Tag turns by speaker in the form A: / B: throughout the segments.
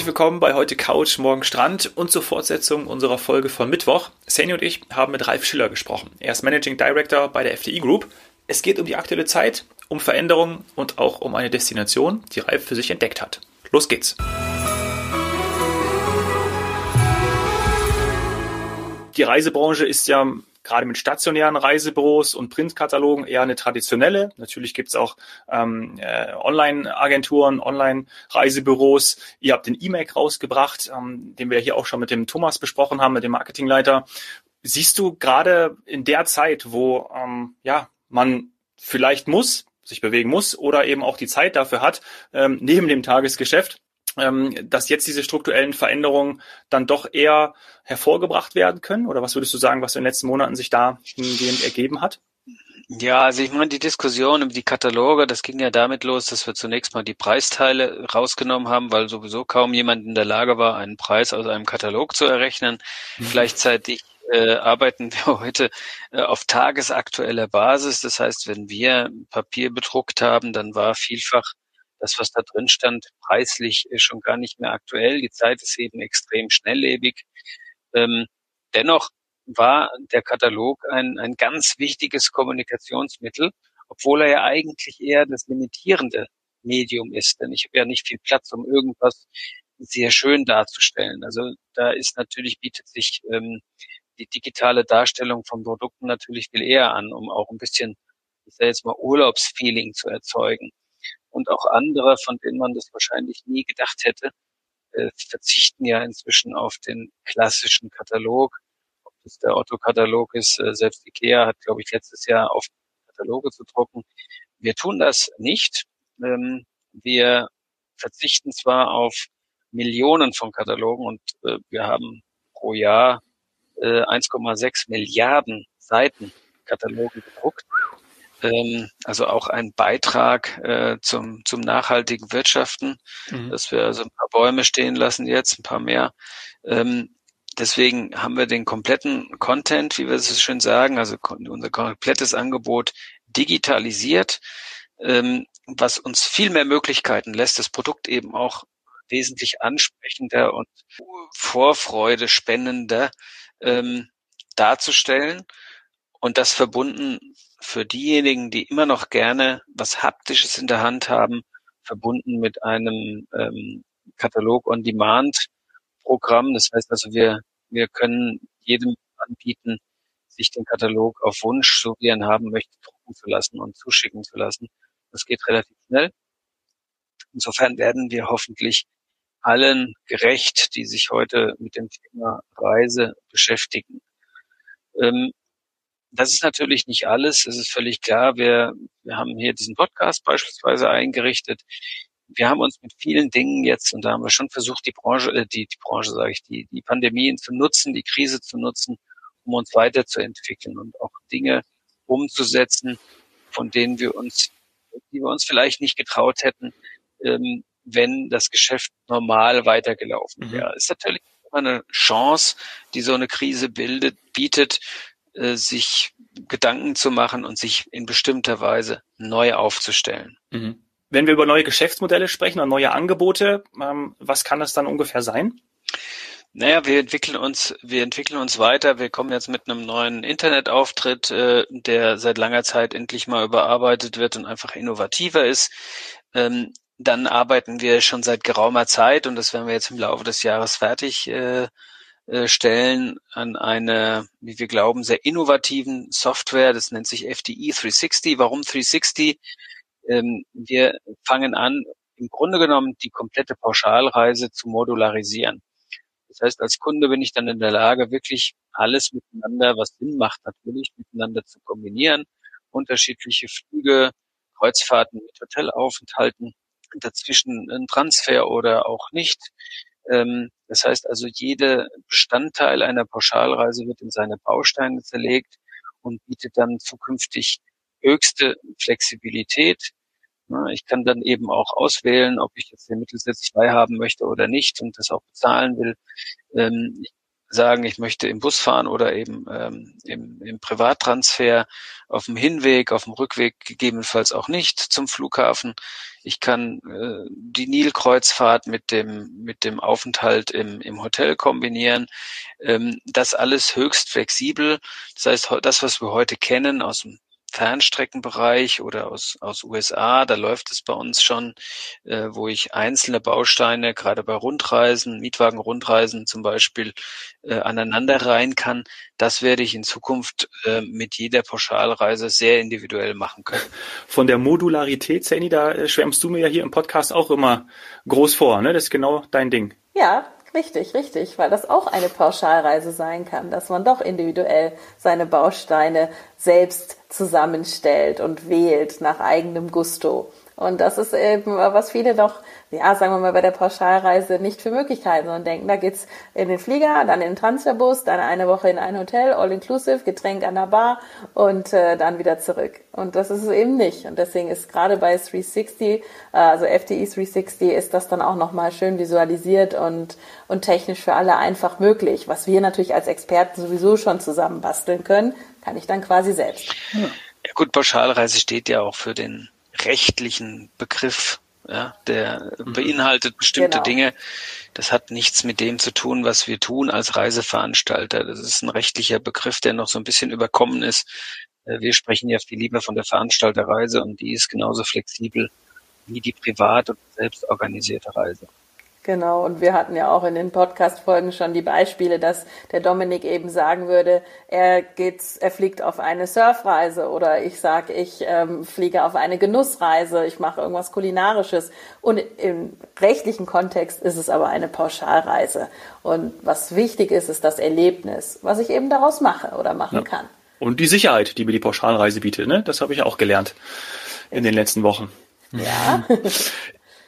A: Herzlich willkommen bei heute Couch, morgen Strand und zur Fortsetzung unserer Folge von Mittwoch. Sani und ich haben mit Ralf Schiller gesprochen. Er ist Managing Director bei der FTI Group. Es geht um die aktuelle Zeit, um Veränderungen und auch um eine Destination, die Ralf für sich entdeckt hat. Los geht's! Die Reisebranche ist ja gerade mit stationären Reisebüros und Printkatalogen eher eine traditionelle. Natürlich gibt es auch ähm, äh, Online-Agenturen, Online-Reisebüros. Ihr habt den E-Mac rausgebracht, ähm, den wir hier auch schon mit dem Thomas besprochen haben, mit dem Marketingleiter. Siehst du gerade in der Zeit, wo ähm, ja man vielleicht muss, sich bewegen muss oder eben auch die Zeit dafür hat, ähm, neben dem Tagesgeschäft, dass jetzt diese strukturellen Veränderungen dann doch eher hervorgebracht werden können? Oder was würdest du sagen, was in den letzten Monaten sich da ergeben hat?
B: Ja, also ich meine, die Diskussion über die Kataloge, das ging ja damit los, dass wir zunächst mal die Preisteile rausgenommen haben, weil sowieso kaum jemand in der Lage war, einen Preis aus einem Katalog zu errechnen. Mhm. Gleichzeitig äh, arbeiten wir heute äh, auf tagesaktueller Basis. Das heißt, wenn wir Papier bedruckt haben, dann war vielfach das, was da drin stand, preislich schon gar nicht mehr aktuell. Die Zeit ist eben extrem schnelllebig. Ähm, dennoch war der Katalog ein, ein ganz wichtiges Kommunikationsmittel, obwohl er ja eigentlich eher das limitierende Medium ist. Denn ich habe ja nicht viel Platz, um irgendwas sehr schön darzustellen. Also da ist natürlich, bietet sich ähm, die digitale Darstellung von Produkten natürlich viel eher an, um auch ein bisschen, ich sage jetzt mal, Urlaubsfeeling zu erzeugen und auch andere, von denen man das wahrscheinlich nie gedacht hätte, äh, verzichten ja inzwischen auf den klassischen Katalog. Ob das der Otto-Katalog ist, äh, selbst Ikea hat, glaube ich, letztes Jahr auf Kataloge zu drucken. Wir tun das nicht. Ähm, wir verzichten zwar auf Millionen von Katalogen und äh, wir haben pro Jahr äh, 1,6 Milliarden Seiten Kataloge gedruckt also auch ein Beitrag äh, zum, zum nachhaltigen Wirtschaften, mhm. dass wir also ein paar Bäume stehen lassen jetzt, ein paar mehr. Ähm, deswegen haben wir den kompletten Content, wie wir es schön sagen, also unser komplettes Angebot digitalisiert, ähm, was uns viel mehr Möglichkeiten lässt, das Produkt eben auch wesentlich ansprechender und Vorfreude spendender ähm, darzustellen und das verbunden für diejenigen, die immer noch gerne was Haptisches in der Hand haben, verbunden mit einem ähm, Katalog on Demand Programm. Das heißt also, wir, wir können jedem anbieten, sich den Katalog auf Wunsch, so wie er ihn haben möchte, drucken zu lassen und zuschicken zu lassen. Das geht relativ schnell. Insofern werden wir hoffentlich allen gerecht, die sich heute mit dem Thema Reise beschäftigen. Ähm, das ist natürlich nicht alles. Es ist völlig klar. Wir, wir haben hier diesen Podcast beispielsweise eingerichtet. Wir haben uns mit vielen Dingen jetzt, und da haben wir schon versucht, die Branche, äh, die, die Branche sage ich, die, die Pandemien zu nutzen, die Krise zu nutzen, um uns weiterzuentwickeln und auch Dinge umzusetzen, von denen wir uns, die wir uns vielleicht nicht getraut hätten, ähm, wenn das Geschäft normal weitergelaufen mhm. wäre. Mhm. Ist natürlich immer eine Chance, die so eine Krise bildet, bietet, äh, sich Gedanken zu machen und sich in bestimmter Weise neu aufzustellen.
A: Mhm. Wenn wir über neue Geschäftsmodelle sprechen oder neue Angebote, ähm, was kann das dann ungefähr sein?
B: Naja, wir entwickeln uns, wir entwickeln uns weiter. Wir kommen jetzt mit einem neuen Internetauftritt, äh, der seit langer Zeit endlich mal überarbeitet wird und einfach innovativer ist. Ähm, dann arbeiten wir schon seit geraumer Zeit und das werden wir jetzt im Laufe des Jahres fertig äh, stellen an eine, wie wir glauben, sehr innovativen Software. Das nennt sich FDE 360. Warum 360? Ähm, wir fangen an, im Grunde genommen die komplette Pauschalreise zu modularisieren. Das heißt, als Kunde bin ich dann in der Lage, wirklich alles miteinander, was Sinn macht, natürlich miteinander zu kombinieren. Unterschiedliche Flüge, Kreuzfahrten mit Hotelaufenthalten, dazwischen ein Transfer oder auch nicht. Ähm, das heißt also, jeder Bestandteil einer Pauschalreise wird in seine Bausteine zerlegt und bietet dann zukünftig höchste Flexibilität. Ich kann dann eben auch auswählen, ob ich jetzt den Mittelsitz frei haben möchte oder nicht und das auch bezahlen will. Ähm, ich sagen, ich möchte im Bus fahren oder eben ähm, im, im Privattransfer auf dem Hinweg, auf dem Rückweg gegebenenfalls auch nicht zum Flughafen. Ich kann äh, die Nilkreuzfahrt mit dem mit dem Aufenthalt im, im Hotel kombinieren. Ähm, das alles höchst flexibel. Das heißt, das, was wir heute kennen aus dem Fernstreckenbereich oder aus, aus USA, da läuft es bei uns schon, äh, wo ich einzelne Bausteine, gerade bei Rundreisen, Mietwagen-Rundreisen zum Beispiel, äh, aneinanderreihen kann. Das werde ich in Zukunft äh, mit jeder Pauschalreise sehr individuell machen können.
A: Von der Modularität, Sani, da äh, schwärmst du mir ja hier im Podcast auch immer groß vor. Ne? Das ist genau dein Ding.
C: Ja, Richtig, richtig, weil das auch eine Pauschalreise sein kann, dass man doch individuell seine Bausteine selbst zusammenstellt und wählt nach eigenem Gusto. Und das ist eben, was viele doch, ja, sagen wir mal, bei der Pauschalreise nicht für Möglichkeiten, sondern denken, da geht's in den Flieger, dann in den Transferbus, dann eine Woche in ein Hotel, all inclusive, Getränk an der Bar und äh, dann wieder zurück. Und das ist es eben nicht. Und deswegen ist gerade bei 360, äh, also FTI 360, ist das dann auch nochmal schön visualisiert und, und technisch für alle einfach möglich. Was wir natürlich als Experten sowieso schon zusammen basteln können, kann ich dann quasi selbst.
B: Ja, gut, Pauschalreise steht ja auch für den rechtlichen Begriff, ja, der mhm. beinhaltet bestimmte genau. Dinge. Das hat nichts mit dem zu tun, was wir tun als Reiseveranstalter. Das ist ein rechtlicher Begriff, der noch so ein bisschen überkommen ist. Äh, wir sprechen ja viel lieber von der Veranstalterreise und die ist genauso flexibel wie die privat und selbst organisierte Reise.
C: Genau, und wir hatten ja auch in den Podcast-Folgen schon die Beispiele, dass der Dominik eben sagen würde, er geht, er fliegt auf eine Surfreise oder ich sage, ich ähm, fliege auf eine Genussreise, ich mache irgendwas Kulinarisches. Und im rechtlichen Kontext ist es aber eine Pauschalreise. Und was wichtig ist, ist das Erlebnis, was ich eben daraus mache oder machen ja. kann.
A: Und die Sicherheit, die mir die Pauschalreise bietet, ne? Das habe ich auch gelernt in den letzten Wochen.
C: Ja.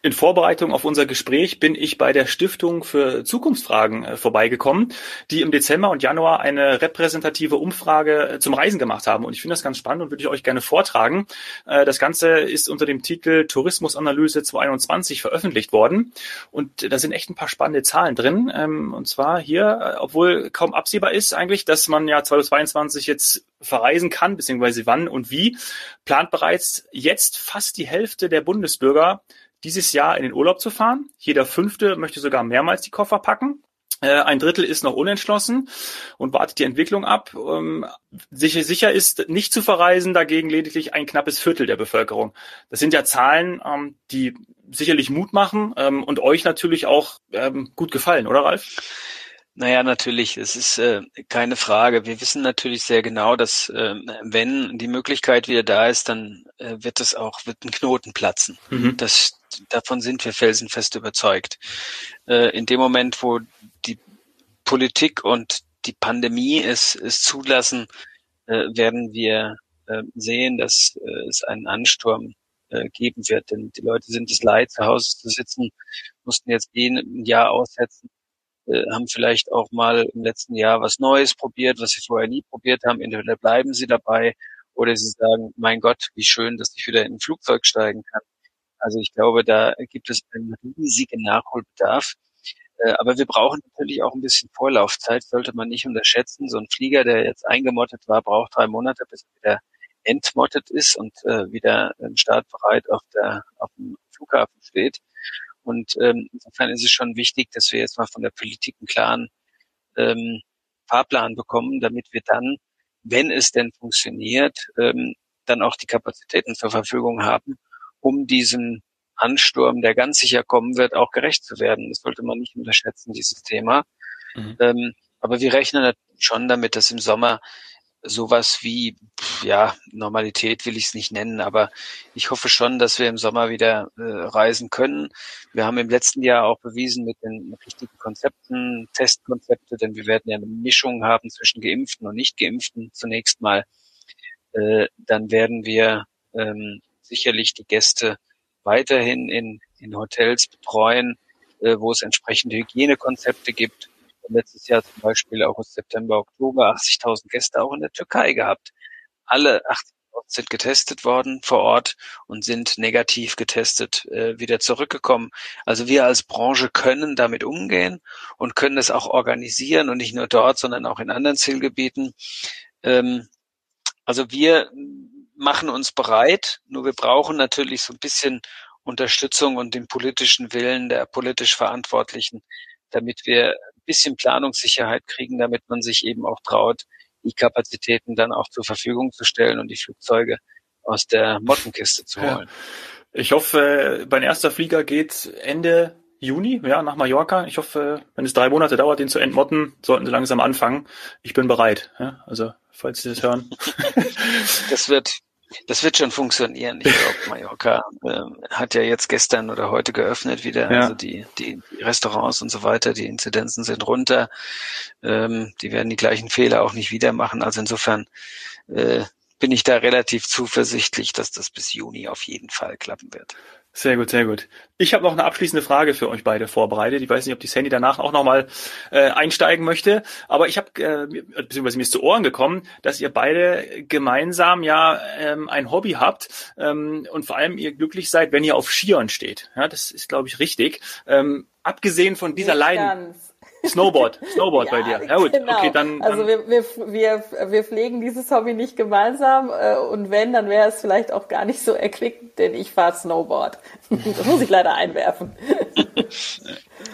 A: In Vorbereitung auf unser Gespräch bin ich bei der Stiftung für Zukunftsfragen äh, vorbeigekommen, die im Dezember und Januar eine repräsentative Umfrage äh, zum Reisen gemacht haben. Und ich finde das ganz spannend und würde ich euch gerne vortragen. Äh, das Ganze ist unter dem Titel Tourismusanalyse 2021 veröffentlicht worden. Und da sind echt ein paar spannende Zahlen drin. Ähm, und zwar hier, obwohl kaum absehbar ist eigentlich, dass man ja 2022 jetzt verreisen kann, beziehungsweise wann und wie, plant bereits jetzt fast die Hälfte der Bundesbürger dieses Jahr in den Urlaub zu fahren. Jeder Fünfte möchte sogar mehrmals die Koffer packen. Äh, ein Drittel ist noch unentschlossen und wartet die Entwicklung ab. Ähm, sicher, sicher ist nicht zu verreisen, dagegen lediglich ein knappes Viertel der Bevölkerung. Das sind ja Zahlen, ähm, die sicherlich Mut machen ähm, und euch natürlich auch gut gefallen, oder Ralf?
B: Naja, natürlich, es ist äh, keine Frage. Wir wissen natürlich sehr genau, dass äh, wenn die Möglichkeit wieder da ist, dann äh, wird es auch, wird ein Knoten platzen. Mhm. Das, davon sind wir felsenfest überzeugt. Äh, in dem Moment, wo die Politik und die Pandemie es, es zulassen, äh, werden wir äh, sehen, dass äh, es einen Ansturm äh, geben wird. Denn die Leute sind es leid, zu Hause zu sitzen, mussten jetzt gehen, ein Jahr aussetzen haben vielleicht auch mal im letzten Jahr was Neues probiert, was sie vorher nie probiert haben. Entweder bleiben sie dabei oder sie sagen, mein Gott, wie schön, dass ich wieder in ein Flugzeug steigen kann. Also ich glaube, da gibt es einen riesigen Nachholbedarf. Äh, aber wir brauchen natürlich auch ein bisschen Vorlaufzeit, sollte man nicht unterschätzen. So ein Flieger, der jetzt eingemottet war, braucht drei Monate, bis er wieder entmottet ist und äh, wieder startbereit auf, der, auf dem Flughafen steht. Und ähm, insofern ist es schon wichtig, dass wir jetzt mal von der Politik einen klaren ähm, Fahrplan bekommen, damit wir dann, wenn es denn funktioniert, ähm, dann auch die Kapazitäten zur Verfügung haben, um diesem Ansturm, der ganz sicher kommen wird, auch gerecht zu werden. Das sollte man nicht unterschätzen, dieses Thema. Mhm. Ähm, aber wir rechnen schon damit, dass im Sommer sowas wie, ja, Normalität will ich es nicht nennen, aber ich hoffe schon, dass wir im Sommer wieder äh, reisen können. Wir haben im letzten Jahr auch bewiesen mit den richtigen Konzepten, Testkonzepte, denn wir werden ja eine Mischung haben zwischen Geimpften und Nicht-Geimpften zunächst mal. Äh, dann werden wir ähm, sicherlich die Gäste weiterhin in, in Hotels betreuen, äh, wo es entsprechende Hygienekonzepte gibt letztes Jahr zum Beispiel August, September, Oktober 80.000 Gäste auch in der Türkei gehabt. Alle 80.000 sind getestet worden vor Ort und sind negativ getestet äh, wieder zurückgekommen. Also wir als Branche können damit umgehen und können es auch organisieren und nicht nur dort, sondern auch in anderen Zielgebieten. Ähm, also wir machen uns bereit, nur wir brauchen natürlich so ein bisschen Unterstützung und den politischen Willen der politisch Verantwortlichen, damit wir bisschen Planungssicherheit kriegen, damit man sich eben auch traut, die Kapazitäten dann auch zur Verfügung zu stellen und die Flugzeuge aus der Mottenkiste zu holen.
A: Ich hoffe, mein erster Flieger geht Ende Juni, ja, nach Mallorca. Ich hoffe, wenn es drei Monate dauert, den zu entmotten, sollten sie langsam anfangen. Ich bin bereit. Ja, also, falls Sie das hören.
B: das wird, das wird schon funktionieren. Ich glaube, Mallorca äh, hat ja jetzt gestern oder heute geöffnet wieder. Ja. Also die, die, Restaurants und so weiter, die Inzidenzen sind runter. Ähm, die werden die gleichen Fehler auch nicht wieder machen. Also insofern äh, bin ich da relativ zuversichtlich, dass das bis Juni auf jeden Fall klappen wird.
A: Sehr gut, sehr gut. Ich habe noch eine abschließende Frage für euch beide vorbereitet. Ich weiß nicht, ob die Sandy danach auch nochmal äh, einsteigen möchte, aber ich habe, äh, beziehungsweise mir ist zu Ohren gekommen, dass ihr beide gemeinsam ja ähm, ein Hobby habt ähm, und vor allem ihr glücklich seid, wenn ihr auf Skiern steht. Ja, das ist, glaube ich, richtig. Ähm, abgesehen von dieser Leidenschaft. Snowboard, Snowboard ja, bei dir. Ja gut,
C: genau. okay, dann, dann. Also wir, wir, wir, wir pflegen dieses Hobby nicht gemeinsam äh, und wenn, dann wäre es vielleicht auch gar nicht so erklickt, denn ich fahre Snowboard. das muss ich leider einwerfen.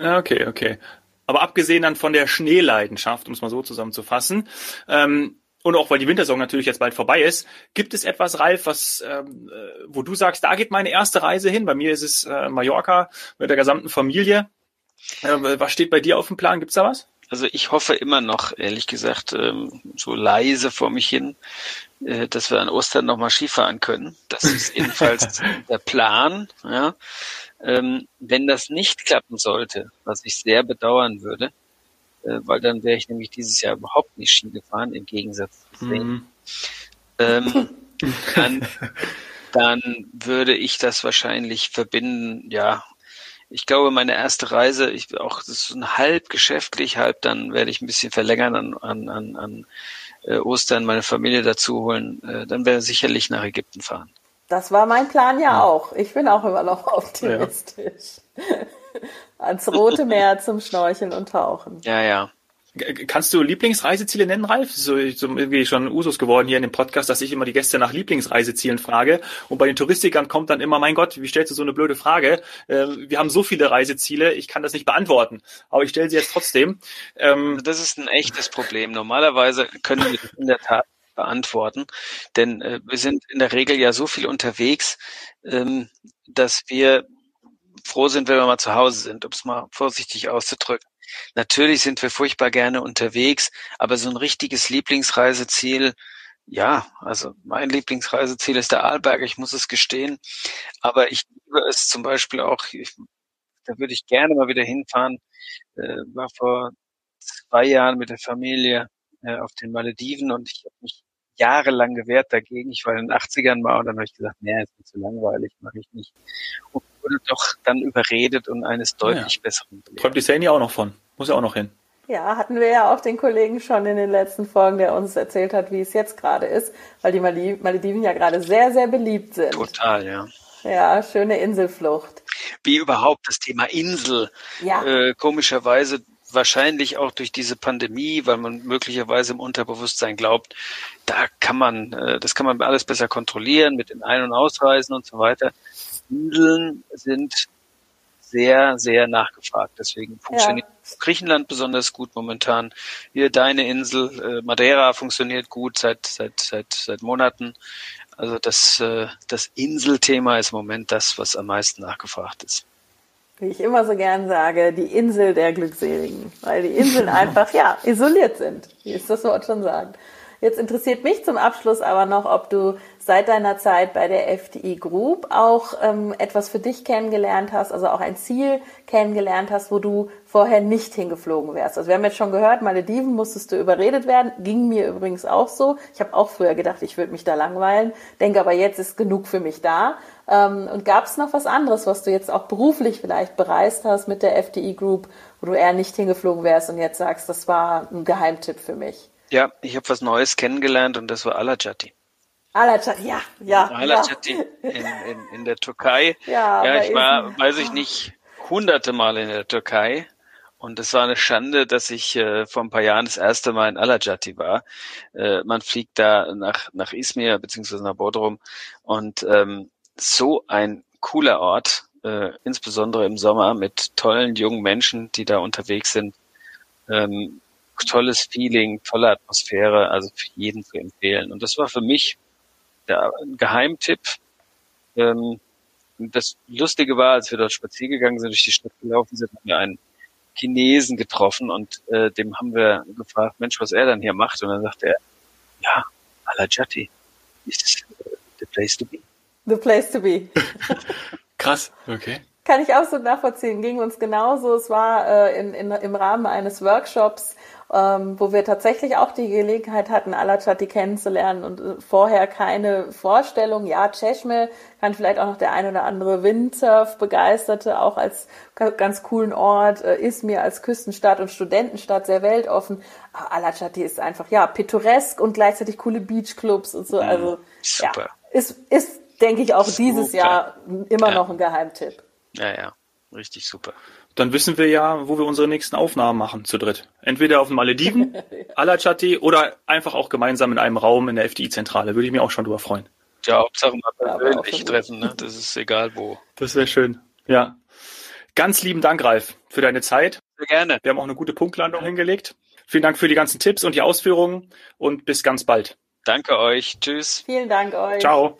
A: okay, okay. Aber abgesehen dann von der Schneeleidenschaft, um es mal so zusammenzufassen, ähm, und auch weil die Wintersaison natürlich jetzt bald vorbei ist, gibt es etwas, Ralf, was, ähm, äh, wo du sagst, da geht meine erste Reise hin. Bei mir ist es äh, Mallorca mit der gesamten Familie. Äh, was steht bei dir auf dem Plan? Gibt's da was?
B: Also ich hoffe immer noch, ehrlich gesagt, ähm, so leise vor mich hin, äh, dass wir an Ostern nochmal Skifahren können. Das ist jedenfalls der Plan. Ja. Ähm, wenn das nicht klappen sollte, was ich sehr bedauern würde, äh, weil dann wäre ich nämlich dieses Jahr überhaupt nicht Ski gefahren, im Gegensatz zu. Mhm. Ähm, dann, dann würde ich das wahrscheinlich verbinden, ja, ich glaube, meine erste Reise, ich auch das ist ein halb geschäftlich, halb dann werde ich ein bisschen verlängern an, an, an, an äh, Ostern meine Familie dazu holen. Äh, dann werde ich sicherlich nach Ägypten fahren.
C: Das war mein Plan ja, ja. auch. Ich bin auch immer noch optimistisch. Ja. Ans Rote Meer zum Schnorcheln und Tauchen.
B: Ja, ja.
A: Kannst du Lieblingsreiseziele nennen, Ralf? So, so irgendwie schon Usus geworden hier in dem Podcast, dass ich immer die Gäste nach Lieblingsreisezielen frage. Und bei den Touristikern kommt dann immer, mein Gott, wie stellst du so eine blöde Frage? Äh, wir haben so viele Reiseziele, ich kann das nicht beantworten. Aber ich stelle sie jetzt trotzdem.
B: Ähm, also das ist ein echtes Problem. Normalerweise können wir das in der Tat beantworten, denn äh, wir sind in der Regel ja so viel unterwegs, ähm, dass wir froh sind, wenn wir mal zu Hause sind, um es mal vorsichtig auszudrücken. Natürlich sind wir furchtbar gerne unterwegs, aber so ein richtiges Lieblingsreiseziel, ja, also mein Lieblingsreiseziel ist der Arlberg, ich muss es gestehen. Aber ich liebe es zum Beispiel auch, ich, da würde ich gerne mal wieder hinfahren. Äh, war vor zwei Jahren mit der Familie äh, auf den Malediven und ich habe mich jahrelang gewehrt dagegen. Ich war in den 80ern mal und dann habe ich gesagt, nee, ist mir zu langweilig, mache ich nicht. Und wurde doch dann überredet und eines deutlich ja. besseren
A: belehrt. Träumt die Sani auch noch von. Muss ja auch noch hin.
C: Ja, hatten wir ja auch den Kollegen schon in den letzten Folgen, der uns erzählt hat, wie es jetzt gerade ist, weil die Malediven ja gerade sehr, sehr beliebt sind.
B: Total, ja.
C: Ja, schöne Inselflucht.
B: Wie überhaupt das Thema Insel. Ja. Äh, komischerweise wahrscheinlich auch durch diese Pandemie, weil man möglicherweise im Unterbewusstsein glaubt, da kann man, äh, das kann man alles besser kontrollieren mit den Ein- und Ausreisen und so weiter. Inseln sind sehr, sehr nachgefragt. Deswegen funktioniert ja. Griechenland besonders gut momentan. Hier deine Insel, äh, Madeira funktioniert gut seit, seit, seit, seit Monaten. Also das, äh, das Inselthema ist im Moment das, was am meisten nachgefragt ist.
C: Wie ich immer so gern sage, die Insel der Glückseligen, weil die Inseln einfach, ja, isoliert sind, wie es das Wort schon sagt. Jetzt interessiert mich zum Abschluss aber noch, ob du seit deiner Zeit bei der FDI Group auch ähm, etwas für dich kennengelernt hast, also auch ein Ziel kennengelernt hast, wo du vorher nicht hingeflogen wärst. Also wir haben jetzt schon gehört, Malediven musstest du überredet werden, ging mir übrigens auch so. Ich habe auch früher gedacht, ich würde mich da langweilen, denke aber jetzt ist genug für mich da. Ähm, und gab es noch was anderes, was du jetzt auch beruflich vielleicht bereist hast mit der FDI Group, wo du eher nicht hingeflogen wärst und jetzt sagst, das war ein Geheimtipp für mich?
B: Ja, ich habe was Neues kennengelernt und das war Alajati.
C: Alacati, ja, ja.
B: Alacati
C: ja.
B: in, in, in der Türkei.
C: Ja,
B: ja ich war, weiß ich nicht, hunderte Mal in der Türkei. Und es war eine Schande, dass ich äh, vor ein paar Jahren das erste Mal in Alacati war. Äh, man fliegt da nach, nach Izmir beziehungsweise nach Bodrum und ähm, so ein cooler Ort, äh, insbesondere im Sommer mit tollen jungen Menschen, die da unterwegs sind. Ähm, tolles Feeling, tolle Atmosphäre, also für jeden zu empfehlen. Und das war für mich der Geheimtipp. Ähm, das Lustige war, als wir dort spazieren gegangen sind, durch die Stadt gelaufen sind, haben wir einen Chinesen getroffen und äh, dem haben wir gefragt, Mensch, was er dann hier macht. Und dann sagte er, ja, Alajati ist the place to be.
C: The place to be.
A: Krass, okay.
C: Kann ich absolut nachvollziehen. Ging uns genauso. Es war äh, in, in, im Rahmen eines Workshops, ähm, wo wir tatsächlich auch die Gelegenheit hatten, Alachati kennenzulernen und äh, vorher keine Vorstellung. Ja, Cheshme kann vielleicht auch noch der ein oder andere Windsurf-Begeisterte auch als ganz coolen Ort, äh, Izmir als Küstenstadt und Studentenstadt sehr weltoffen. Aber Alachati ist einfach, ja, pittoresk und gleichzeitig coole Beachclubs und so. Also,
B: super.
C: ja, ist, ist, denke ich, auch
B: Super.
C: dieses Jahr immer
B: Ja.
C: noch ein Geheimtipp.
B: Ja, ja, richtig super.
A: Dann wissen wir ja, wo wir unsere nächsten Aufnahmen machen zu dritt. Entweder auf den Malediven, Alachati oder einfach auch gemeinsam in einem Raum in der FDI-Zentrale. Würde ich mich auch schon drüber freuen.
B: Ja, Hauptsache mal
C: Ja,
B: persönlich
C: schon
B: treffen, ne? Das ist egal wo.
A: Das wäre schön. Ja. Ganz lieben Dank, Ralf, für deine Zeit.
B: Sehr gerne.
A: Wir haben auch eine gute Punktlandung hingelegt. Vielen Dank für die ganzen Tipps und die Ausführungen und bis ganz bald.
B: Danke euch. Tschüss.
C: Vielen Dank euch.
A: Ciao.